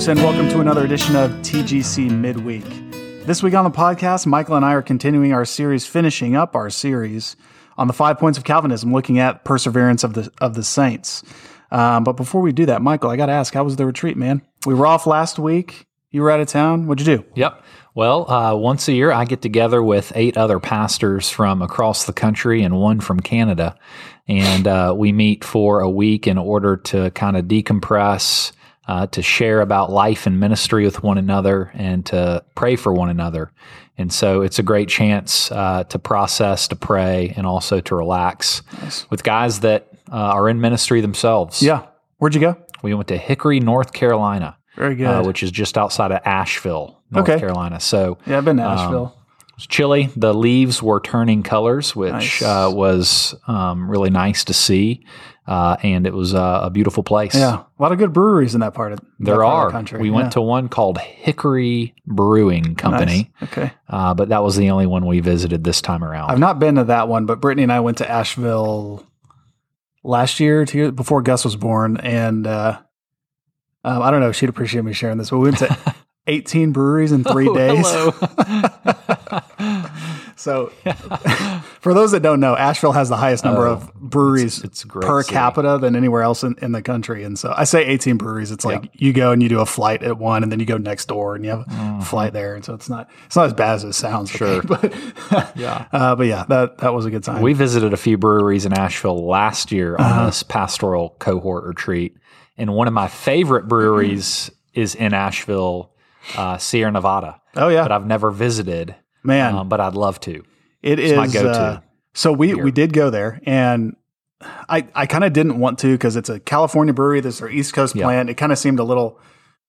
Folks, and welcome to another edition of TGC Midweek. This week on the podcast, Michael and I are continuing our series, finishing up our series on the five points of Calvinism, looking at perseverance of the of the saints. Um, but before we do that, Michael, I got to ask, how was the retreat, man? We were off last week. You were out of town. What'd you do? Yep. Well, uh, once a year, I get together with eight other pastors from across the country and one from Canada. And uh, we meet for a week in order to kind of decompress, uh, to share about life and ministry with one another, and to pray for one another. And so it's a great chance uh, to process, to pray, and also to relax Nice. with guys that uh, are in ministry themselves. Yeah. Where'd you go? We went to Hickory, North Carolina, Very good. uh, which is just outside of Asheville, North Okay. Carolina. So yeah, I've been to um, Asheville. was chilly. The leaves were turning colors, which Nice. uh, was um, really nice to see. Uh, and it was uh, a beautiful place. yeah, a lot of good breweries in that part of There part of are. the country. We Yeah. went to one called Hickory Brewing Company, Nice. Okay. uh, but that was the only one we visited this time around. I've not been to that one, but Brittany and I went to Asheville last year, two years before Gus was born, and uh, um, I don't know if she'd appreciate me sharing this, but we went to 18 breweries in three Oh, days. So, for those that don't know, Asheville has the highest number Oh, of breweries it's great per city. capita than anywhere else in, in the country. And so I say 18 breweries. It's like you go and you do a flight at one, and then you go next door and you have a flight there. And so it's not it's not as bad as it sounds. Mm-hmm. Sure. but Yeah. uh, but yeah, that that was a good time. We visited a few breweries in Asheville last year Uh-huh. on this pastoral cohort retreat. And one of my favorite breweries is in Asheville, uh, Sierra Nevada. oh yeah, But I've never visited, man, um, but I'd love to. it is my go-to uh, so we we did go there and. I, I kind of didn't want to because it's a California brewery. This is their East Coast Yeah. plant. It kind of seemed a little,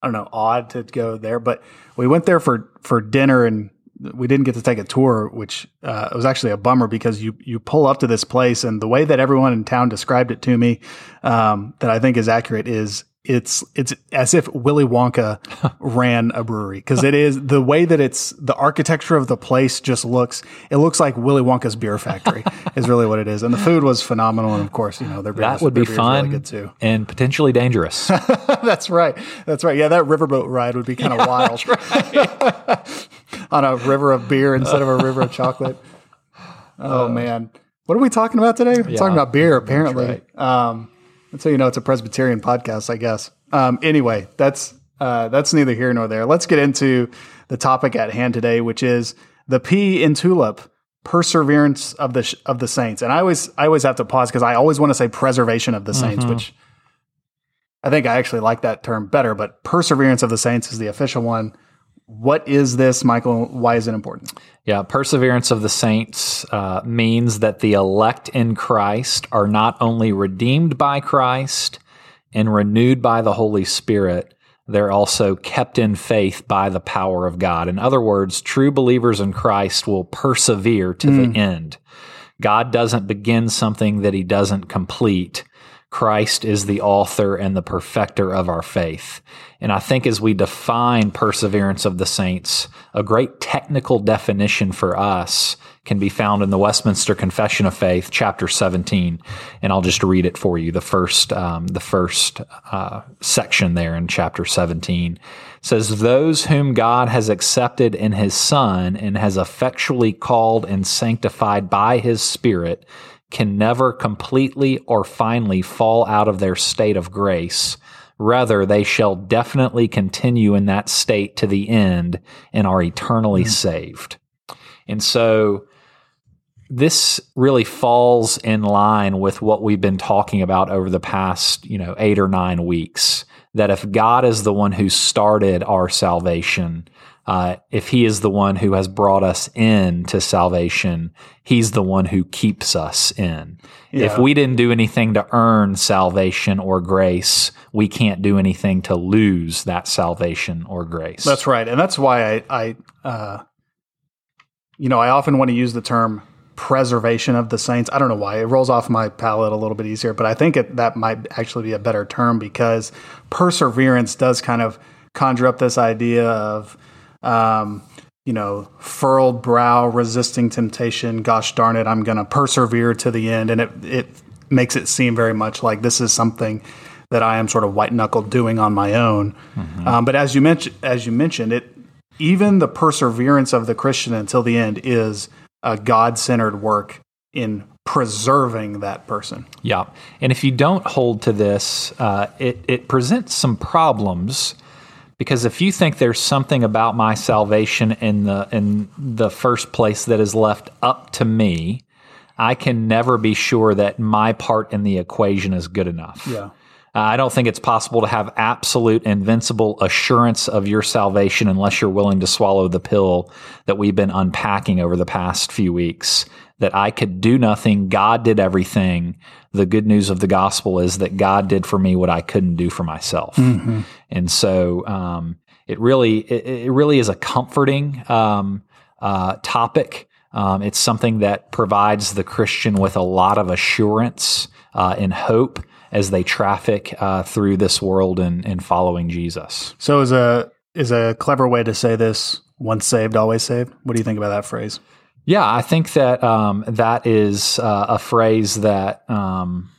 I don't know, odd to go there. But we went there for for dinner and we didn't get to take a tour, which uh, was actually a bummer because you you pull up to this place and the way that everyone in town described it to me, um, that I think is accurate is it's it's as if Willy Wonka ran a brewery because it is the way that it's the architecture of the place just looks it looks like Willy Wonka's beer factory is really what it is. And the food was phenomenal. And of course you know their beer That was- would be fun really good too. and potentially dangerous. that's right. That's right. Yeah that riverboat ride would be kind of wild. on a river of beer instead of a river of chocolate. Oh man. What are we talking about today? We're talking about beer apparently. right. um that's how you know it's a Presbyterian podcast, I guess. Um, anyway, that's uh, that's neither here nor there. Let's get into the topic at hand today, which is the P in tulip, perseverance of the sh- of the saints. And I always I always have to pause because I always want to say preservation of the saints, which I think I actually like that term better. But perseverance of the saints is the official one. What is this, Michael? Why is it important? Yeah, perseverance of the saints uh, means that the elect in Christ are not only redeemed by Christ and renewed by the Holy Spirit, they're also kept in faith by the power of God. In other words, true believers in Christ will persevere to the end. God doesn't begin something that he doesn't complete. Christ is the author and the perfecter of our faith. And I think as we define perseverance of the saints, a great technical definition for us can be found in the Westminster Confession of Faith, chapter 17. And I'll just read it for you. The first, um, the first uh, section there in chapter 17 says, Those whom God has accepted in his Son and has effectually called and sanctified by his Spirit can never completely or finally fall out of their state of grace. Rather, they shall definitely continue in that state to the end and are eternally hmm. saved. And so this really falls in line with what we've been talking about over the past, you know, eight or nine weeks. That if God is the one who started our salvation, uh, if He is the one who has brought us in to salvation, He's the one who keeps us in. If we didn't do anything to earn salvation or grace, we can't do anything to lose that salvation or grace. That's right, and that's why I, I uh, you know, I often want to use the term preservation of the saints. I don't know why it rolls off my palate a little bit easier, but I think it, that might actually be a better term because perseverance does kind of conjure up this idea of, um, you know, furrowed brow, resisting temptation. Gosh darn it, I'm going to persevere to the end, and it it makes it seem very much like this is something that I am sort of white knuckled doing on my own. Um, but as you mentioned, as you mentioned, it even the perseverance of the Christian until the end is a God centered work in preserving that person. Yeah. And if you don't hold to this, uh, it, it presents some problems because if you think there's something about my salvation in the in the first place that is left up to me, I can never be sure that my part in the equation is good enough. Yeah. Uh, I don't think it's possible to have absolute invincible assurance of your salvation unless you're willing to swallow the pill that we've been unpacking over the past few weeks. That I could do nothing, God did everything. The good news of the gospel is that God did for me what I couldn't do for myself, and so um, it really, it, it really is a comforting um, uh, topic. Um, it's something that provides the Christian with a lot of assurance uh, and hope as they traffic uh, through this world and, and following Jesus. So is a is a clever way to say this once saved, always saved. What do you think about that phrase? Yeah, I think that um, that is uh, a phrase that, um,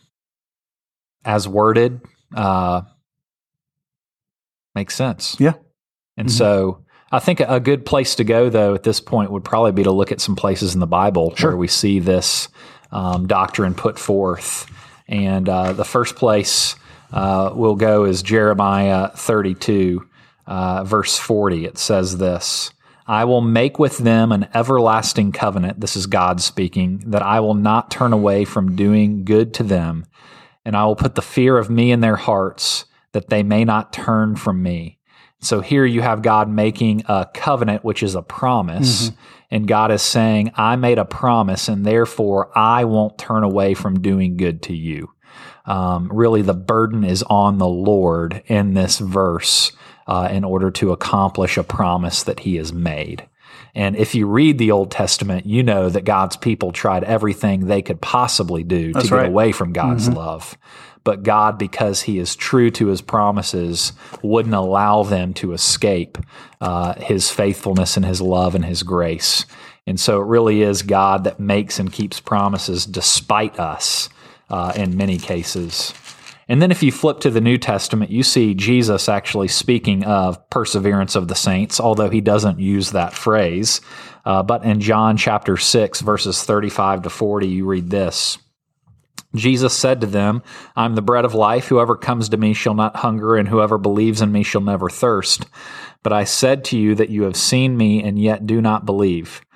as worded, uh, makes sense. Yeah. And so I think a good place to go, though, at this point would probably be to look at some places in the Bible Sure. where we see this um, doctrine put forth. And uh, the first place uh, we'll go is Jeremiah 32, uh, verse 40. It says this I will make with them an everlasting covenant. This is God speaking, that I will not turn away from doing good to them. And I will put the fear of me in their hearts, that they may not turn from me. So here you have God making a covenant, which is a promise. And God is saying, I made a promise, and therefore I won't turn away from doing good to you. Um, really, the burden is on the Lord in this verse uh, in order to accomplish a promise that he has made. And if you read the Old Testament, you know that God's people tried everything they could possibly do to get away from God's love. But God, because He is true to His promises, wouldn't allow them to escape uh, His faithfulness and His love and His grace. And so it really is God that makes and keeps promises despite us uh, in many cases. And then if you flip to the New Testament, you see Jesus actually speaking of perseverance of the saints, although he doesn't use that phrase. Uh, but in John chapter 6, verses 35 to 40, you read this. Jesus said to them, I'm the bread of life. Whoever comes to me shall not hunger, and whoever believes in me shall never thirst. But I said to you that you have seen me, and yet do not believe.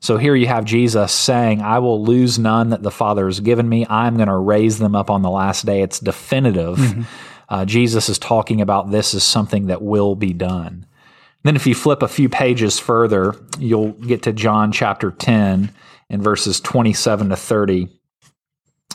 So here you have Jesus saying, I will lose none that the Father has given me. I'm going to raise them up on the last day. It's definitive. Uh, Jesus is talking about this as something that will be done. Then, if you flip a few pages further, you'll get to John chapter 10 and verses 27 to 30.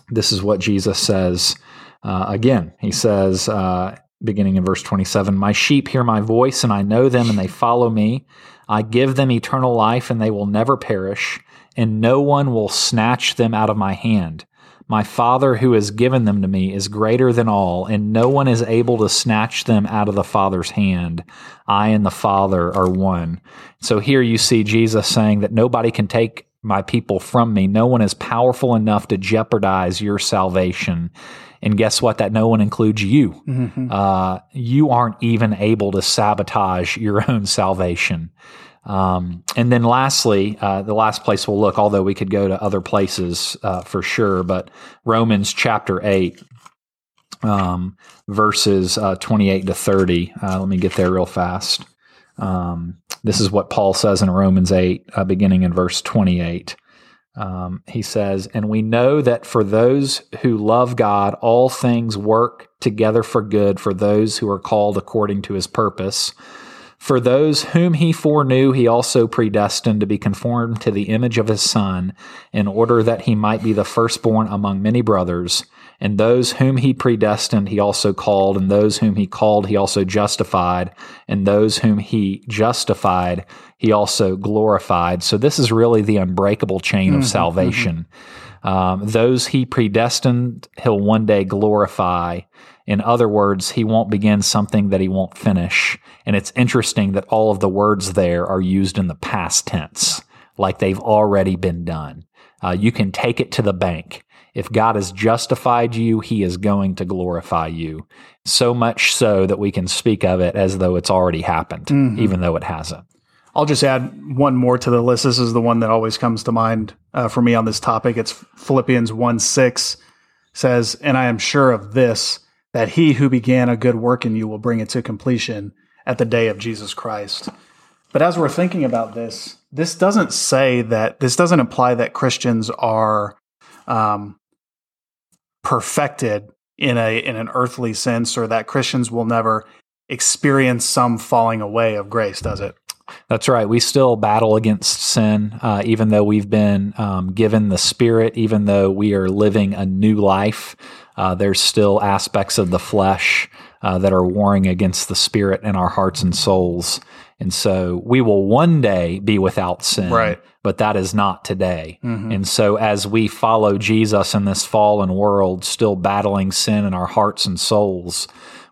This is what Jesus says. Uh, again, he says, uh, beginning in verse 27 My sheep hear my voice, and I know them, and they follow me. I give them eternal life, and they will never perish, and no one will snatch them out of my hand. My Father who has given them to me is greater than all, and no one is able to snatch them out of the Father's hand. I and the Father are one. So here you see Jesus saying that nobody can take my people from me. No one is powerful enough to jeopardize your salvation. And guess what? That no one includes you. Uh, you aren't even able to sabotage your own salvation. Um, and then lastly, uh, the last place we'll look, although we could go to other places uh, for sure, but Romans chapter 8, um, verses uh, 28 to 30. Uh, let me get there real fast. Um, this is what Paul says in Romans 8, uh, beginning in verse 28. Um, he says, And we know that for those who love God, all things work together for good for those who are called according to his purpose. For those whom he foreknew, he also predestined to be conformed to the image of his Son, in order that he might be the firstborn among many brothers. And those whom he predestined, he also called. And those whom he called, he also justified. And those whom he justified, he also glorified. So this is really the unbreakable chain of salvation. Um, those he predestined, he'll one day glorify. In other words, he won't begin something that he won't finish. And it's interesting that all of the words there are used in the past tense, like they've already been done. Uh, you can take it to the bank. If God has justified you, he is going to glorify you. So much so that we can speak of it as though it's already happened, even though it hasn't. I'll just add one more to the list. This is the one that always comes to mind uh, for me on this topic. It's Philippians 1 6 says, And I am sure of this, that he who began a good work in you will bring it to completion at the day of Jesus Christ. But as we're thinking about this, this doesn't say that, this doesn't imply that Christians are um, perfected in a in an earthly sense or that Christians will never experience some falling away of grace, does it? That's right. We still battle against sin, uh, even though we've been um, given the Spirit, even though we are living a new life. Uh, there's still aspects of the flesh uh, that are warring against the Spirit in our hearts and souls. And so we will one day be without sin, Right. but that is not today. And so as we follow Jesus in this fallen world, still battling sin in our hearts and souls,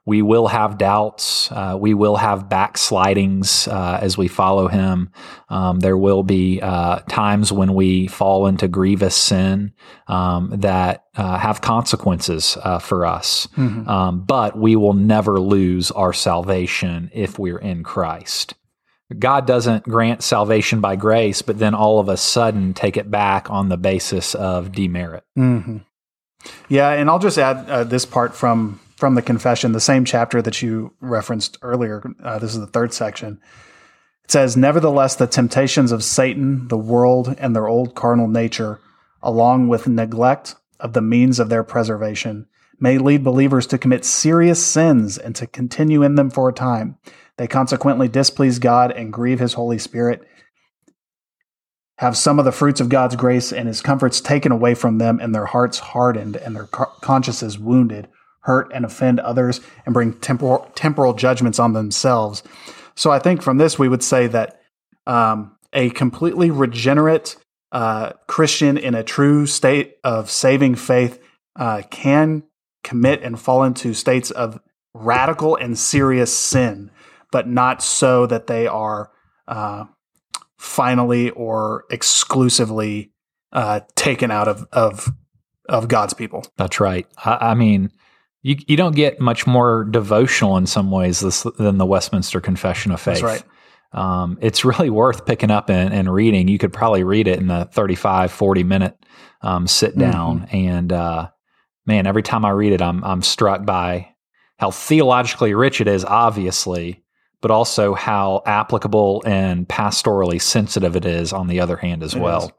we will have doubts. Uh, we will have backslidings uh, as we follow him. Um, there will be uh, times when we fall into grievous sin um, that uh, have consequences uh, for us. Um, but we will never lose our salvation if we're in Christ. God doesn't grant salvation by grace, but then all of a sudden take it back on the basis of demerit. Yeah, and I'll just add uh, this part from from the confession, the same chapter that you referenced earlier. Uh, this is the third section. It says, "Nevertheless, the temptations of Satan, the world, and their old carnal nature, along with neglect of the means of their preservation, may lead believers to commit serious sins and to continue in them for a time. They consequently displease God and grieve His Holy Spirit." have some of the fruits of God's grace and his comforts taken away from them, and their hearts hardened, and their consciences wounded, hurt and offend others, and bring temporal, temporal judgments on themselves. So I think from this, we would say that um, a completely regenerate uh, Christian in a true state of saving faith uh, can commit and fall into states of radical and serious sin, but not so that they are. Uh, finally or exclusively uh, taken out of, of of God's people. That's right. I, I mean, you you don't get much more devotional in some ways this, than the Westminster Confession of Faith. That's right. Um, it's really worth picking up and, and reading. You could probably read it in the 35, 40 minute um, sit down. And uh, man, every time I read it, I'm I'm struck by how theologically rich it is, obviously, but also how applicable and pastorally sensitive it is on the other hand as well. is.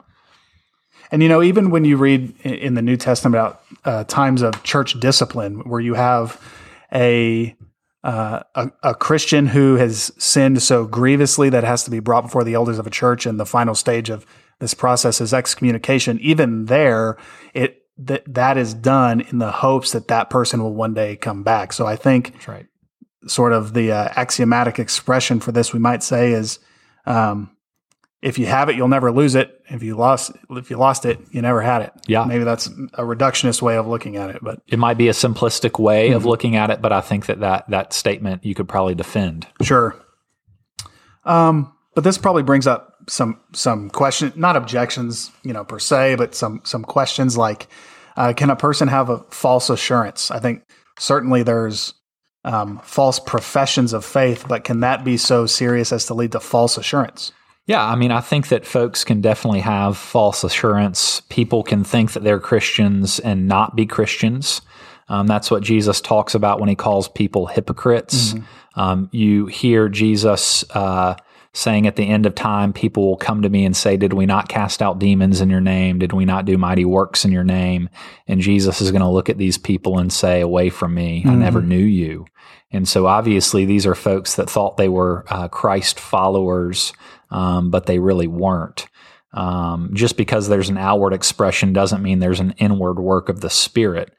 And you know, even when you read in the New Testament about uh, times of church discipline, where you have a, uh, a a Christian who has sinned so grievously that has to be brought before the elders of a church, and the final stage of this process is excommunication. Even there, it that that is done in the hopes that that person will one day come back. So I think That's right. sort of the uh, axiomatic expression for this we might say is um, if you have it you'll never lose it if you lost if you lost it you never had it Yeah. maybe that's a reductionist way of looking at it but It might be a simplistic way Mm-hmm. of looking at it, but I think that, that that statement you could probably defend. sure um, but this probably brings up some some question not objections you know per se but some some questions like uh, can a person have a false assurance i think certainly there's um, false professions of faith but can that be so serious as to lead to false assurance Yeah, I mean, I think that folks can definitely have false assurance. People can think that they're Christians and not be Christians. Um, that's what Jesus talks about when he calls people hypocrites. Um, you hear Jesus uh, saying at the end of time, people will come to me and say, Did we not cast out demons in your name? Did we not do mighty works in your name? And Jesus is going to look at these people and say, Away from me, I never knew you. And so obviously, these are folks that thought they were uh, Christ followers, um, but they really weren't. Um, just because there's an outward expression doesn't mean there's an inward work of the Spirit.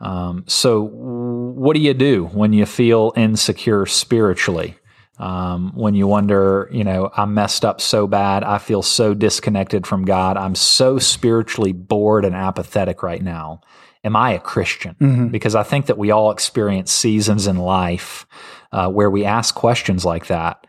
Um, so, what do you do when you feel insecure spiritually? Um, when you wonder, you know, I'm messed up so bad, I feel so disconnected from God, I'm so spiritually bored and apathetic right now. Am I a Christian? Mm-hmm. Because I think that we all experience seasons in life uh, where we ask questions like that.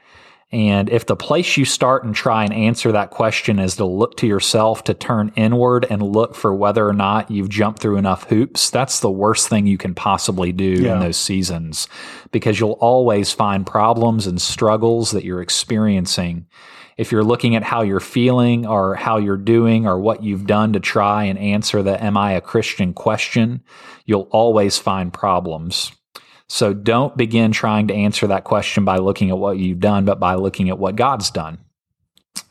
And if the place you start and try and answer that question is to look to yourself, to turn inward and look for whether or not you've jumped through enough hoops, that's the worst thing you can possibly do Yeah. in those seasons because you'll always find problems and struggles that you're experiencing. If you're looking at how you're feeling or how you're doing or what you've done to try and answer the Am I a Christian question, you'll always find problems. So don't begin trying to answer that question by looking at what you've done, but by looking at what God's done.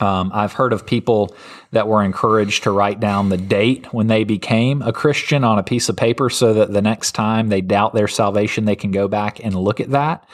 Um, I've heard of people that were encouraged to write down the date when they became a Christian on a piece of paper so that the next time they doubt their salvation, they can go back and look at that.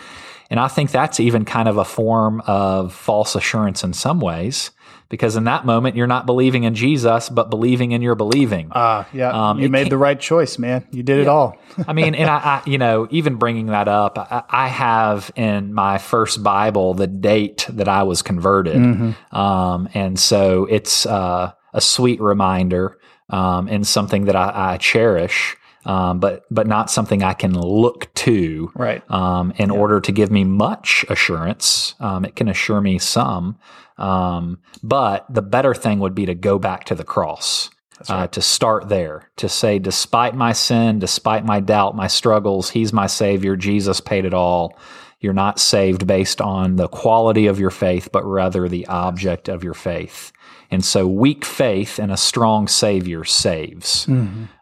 And I think that's even kind of a form of false assurance in some ways, because in that moment, you're not believing in Jesus, but believing in your believing. Ah, yeah. Um, you made the right choice, man. You did it all. I mean, and I, I, you know, even bringing that up, I, I have in my first Bible the date that I was converted, um, and so it's uh, a sweet reminder um, and something that I, I cherish, um, but but not something I can look to right. um, in order to give me much assurance. Um, it can assure me some, um, but the better thing would be to go back to the cross. Uh, to start there, to say, despite my sin, despite my doubt, my struggles, He's my Savior. Jesus paid it all. You're not saved based on the quality of your faith, but rather the object of your faith. And so, weak faith and a strong Savior saves.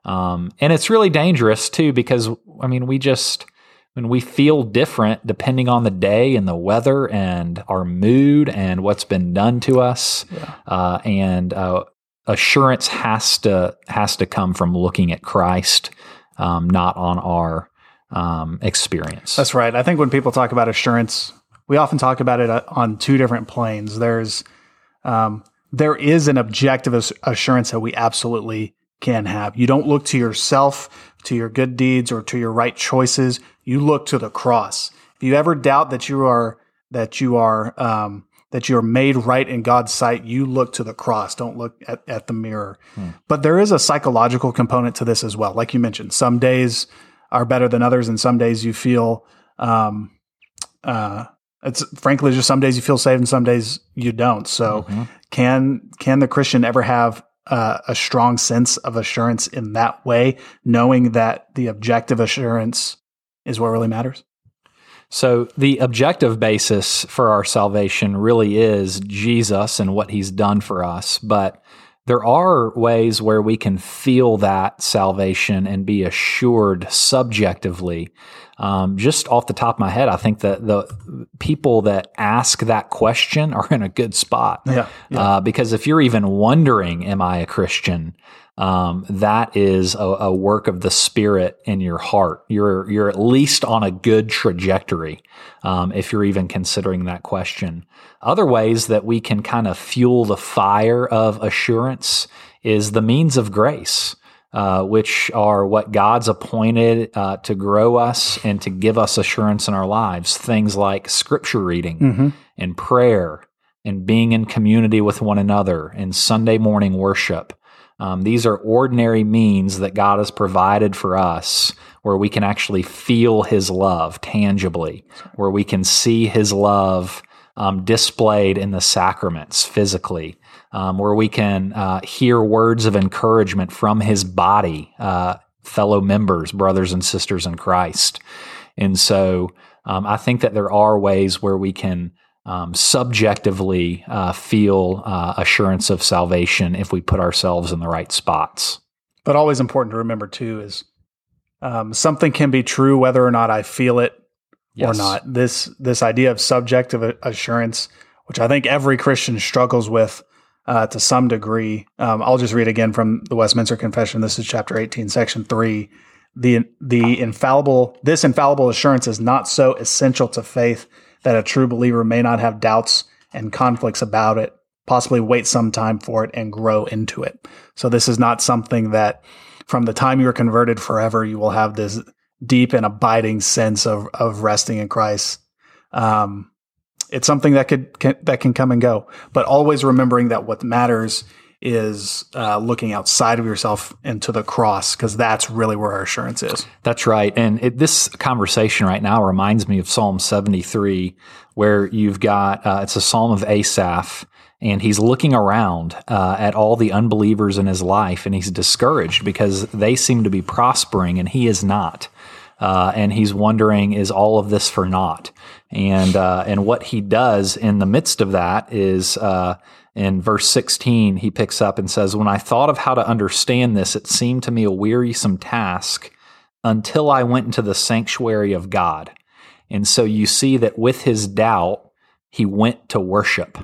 Um, and it's really dangerous too, because I mean, we just, when we feel different depending on the day and the weather and our mood and what's been done to us, uh, and uh, assurance has to has to come from looking at Christ, um, not on our um, experience. That's right. I think when people talk about assurance, we often talk about it uh, on two different planes. There's um, there is an objective assurance that we absolutely can have. You don't look to yourself, to your good deeds, or to your right choices. You look to the cross. If you ever doubt that you are that you are um, that you are made right in God's sight, you look to the cross. Don't look at, at the mirror. But there is a psychological component to this as well. Like you mentioned, some days are better than others, and some days you feel um, uh, it's frankly just some days you feel saved and some days you don't. So can can the Christian ever have uh, a strong sense of assurance in that way, knowing that the objective assurance is what really matters? So the objective basis for our salvation really is Jesus and what he's done for us. But there are ways where we can feel that salvation and be assured subjectively. Um, just off the top of my head, I think that the people that ask that question are in a good spot. Yeah, yeah. Uh, because if you're even wondering, am I a Christian? Um, that is a, a work of the Spirit in your heart. You're you're at least on a good trajectory um, if you're even considering that question. Other ways that we can kind of fuel the fire of assurance is the means of grace. Uh, which are what God's appointed uh, to grow us and to give us assurance in our lives. Things like scripture reading Mhm. and prayer and being in community with one another and Sunday morning worship. Um, these are ordinary means that God has provided for us where we can actually feel His love tangibly, where we can see His love um, displayed in the sacraments physically, um, where we can uh, hear words of encouragement from His body, uh, fellow members, brothers and sisters in Christ. And so um, I think that there are ways where we can um, subjectively uh, feel uh, assurance of salvation if we put ourselves in the right spots. But always important to remember too is um, something can be true whether or not I feel it or not. This this idea of subjective assurance which I think every Christian struggles with uh, to some degree. Um, I'll just read again from the Westminster Confession. This is chapter 18, section 3. The, the infallible, this infallible assurance is not so essential to faith that a true believer may not have doubts and conflicts about it, possibly wait some time for it and grow into it. So this is not something that from the time you're converted forever, you will have this deep and abiding sense of, of resting in Christ. Um, it's something that could can, that can come and go, but always remembering that what matters is uh, looking outside of yourself into the cross because that's really where our assurance is. That's right. And it, this conversation right now reminds me of Psalm 73, where you've got uh, it's a psalm of Asaph. And he's looking around uh, at all the unbelievers in his life, and he's discouraged because they seem to be prospering, and he is not. Uh, and he's wondering, is all of this for naught? And uh, and what he does in the midst of that is uh, in verse 16, he picks up and says, When I thought of how to understand this, it seemed to me a wearisome task until I went into the sanctuary of God. And so you see that with his doubt, he went to worship.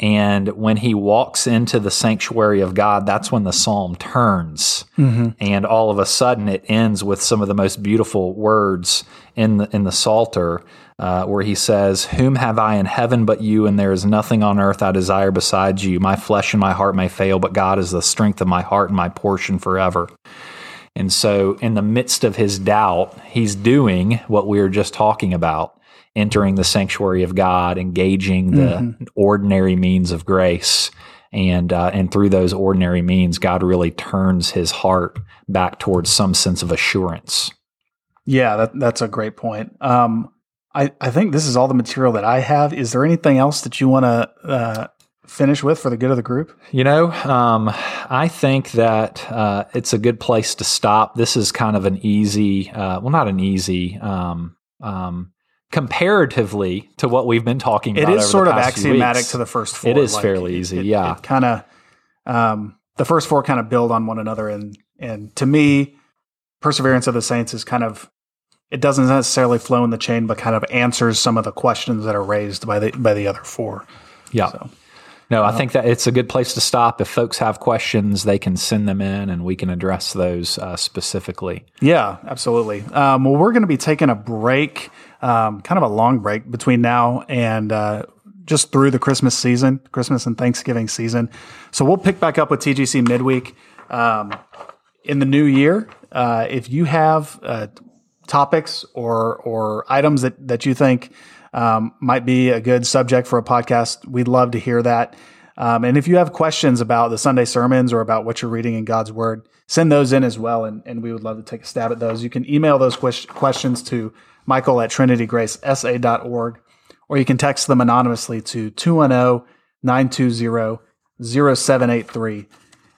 And when he walks into the sanctuary of God, that's when the psalm turns. Mm-hmm. And all of a sudden it ends with some of the most beautiful words in the, in the Psalter, uh, where he says, Whom have I in heaven but you, and there is nothing on earth I desire besides you. My flesh and my heart may fail, but God is the strength of my heart and my portion forever. And so, in the midst of his doubt, he's doing what we were just talking about entering the sanctuary of God, engaging the mm-hmm. ordinary means of grace. And, uh, and through those ordinary means, God really turns his heart back towards some sense of assurance. Yeah, that, that's a great point. Um, I, I think this is all the material that I have. Is there anything else that you want to uh, finish with for the good of the group? You know, um, I think that uh, it's a good place to stop. This is kind of an easy, uh, well, not an easy, um, um, comparatively to what we've been talking about. It is sort of axiomatic to the first four. It is like, fairly easy. It, yeah, kind of um, the first four kind of build on one another, and and to me, perseverance of the saints is kind of it doesn't necessarily flow in the chain, but kind of answers some of the questions that are raised by the by the other four. Yeah. So. No, I uh, think that it's a good place to stop. If folks have questions, they can send them in and we can address those uh, specifically. Yeah, absolutely. Um, well, we're going to be taking a break um, kind of a long break between now and uh, just through the Christmas season, Christmas and Thanksgiving season. So we'll pick back up with TGC midweek um, in the new year. Uh, if you have uh, topics or or items that that you think um, might be a good subject for a podcast, we'd love to hear that. Um, and if you have questions about the Sunday sermons or about what you're reading in God's Word, send those in as well, and, and we would love to take a stab at those. You can email those questions to Michael at trinitygracesa.org, or you can text them anonymously to 210 920 0783.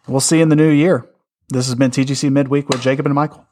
We'll see you in the new year. This has been TGC Midweek with Jacob and Michael.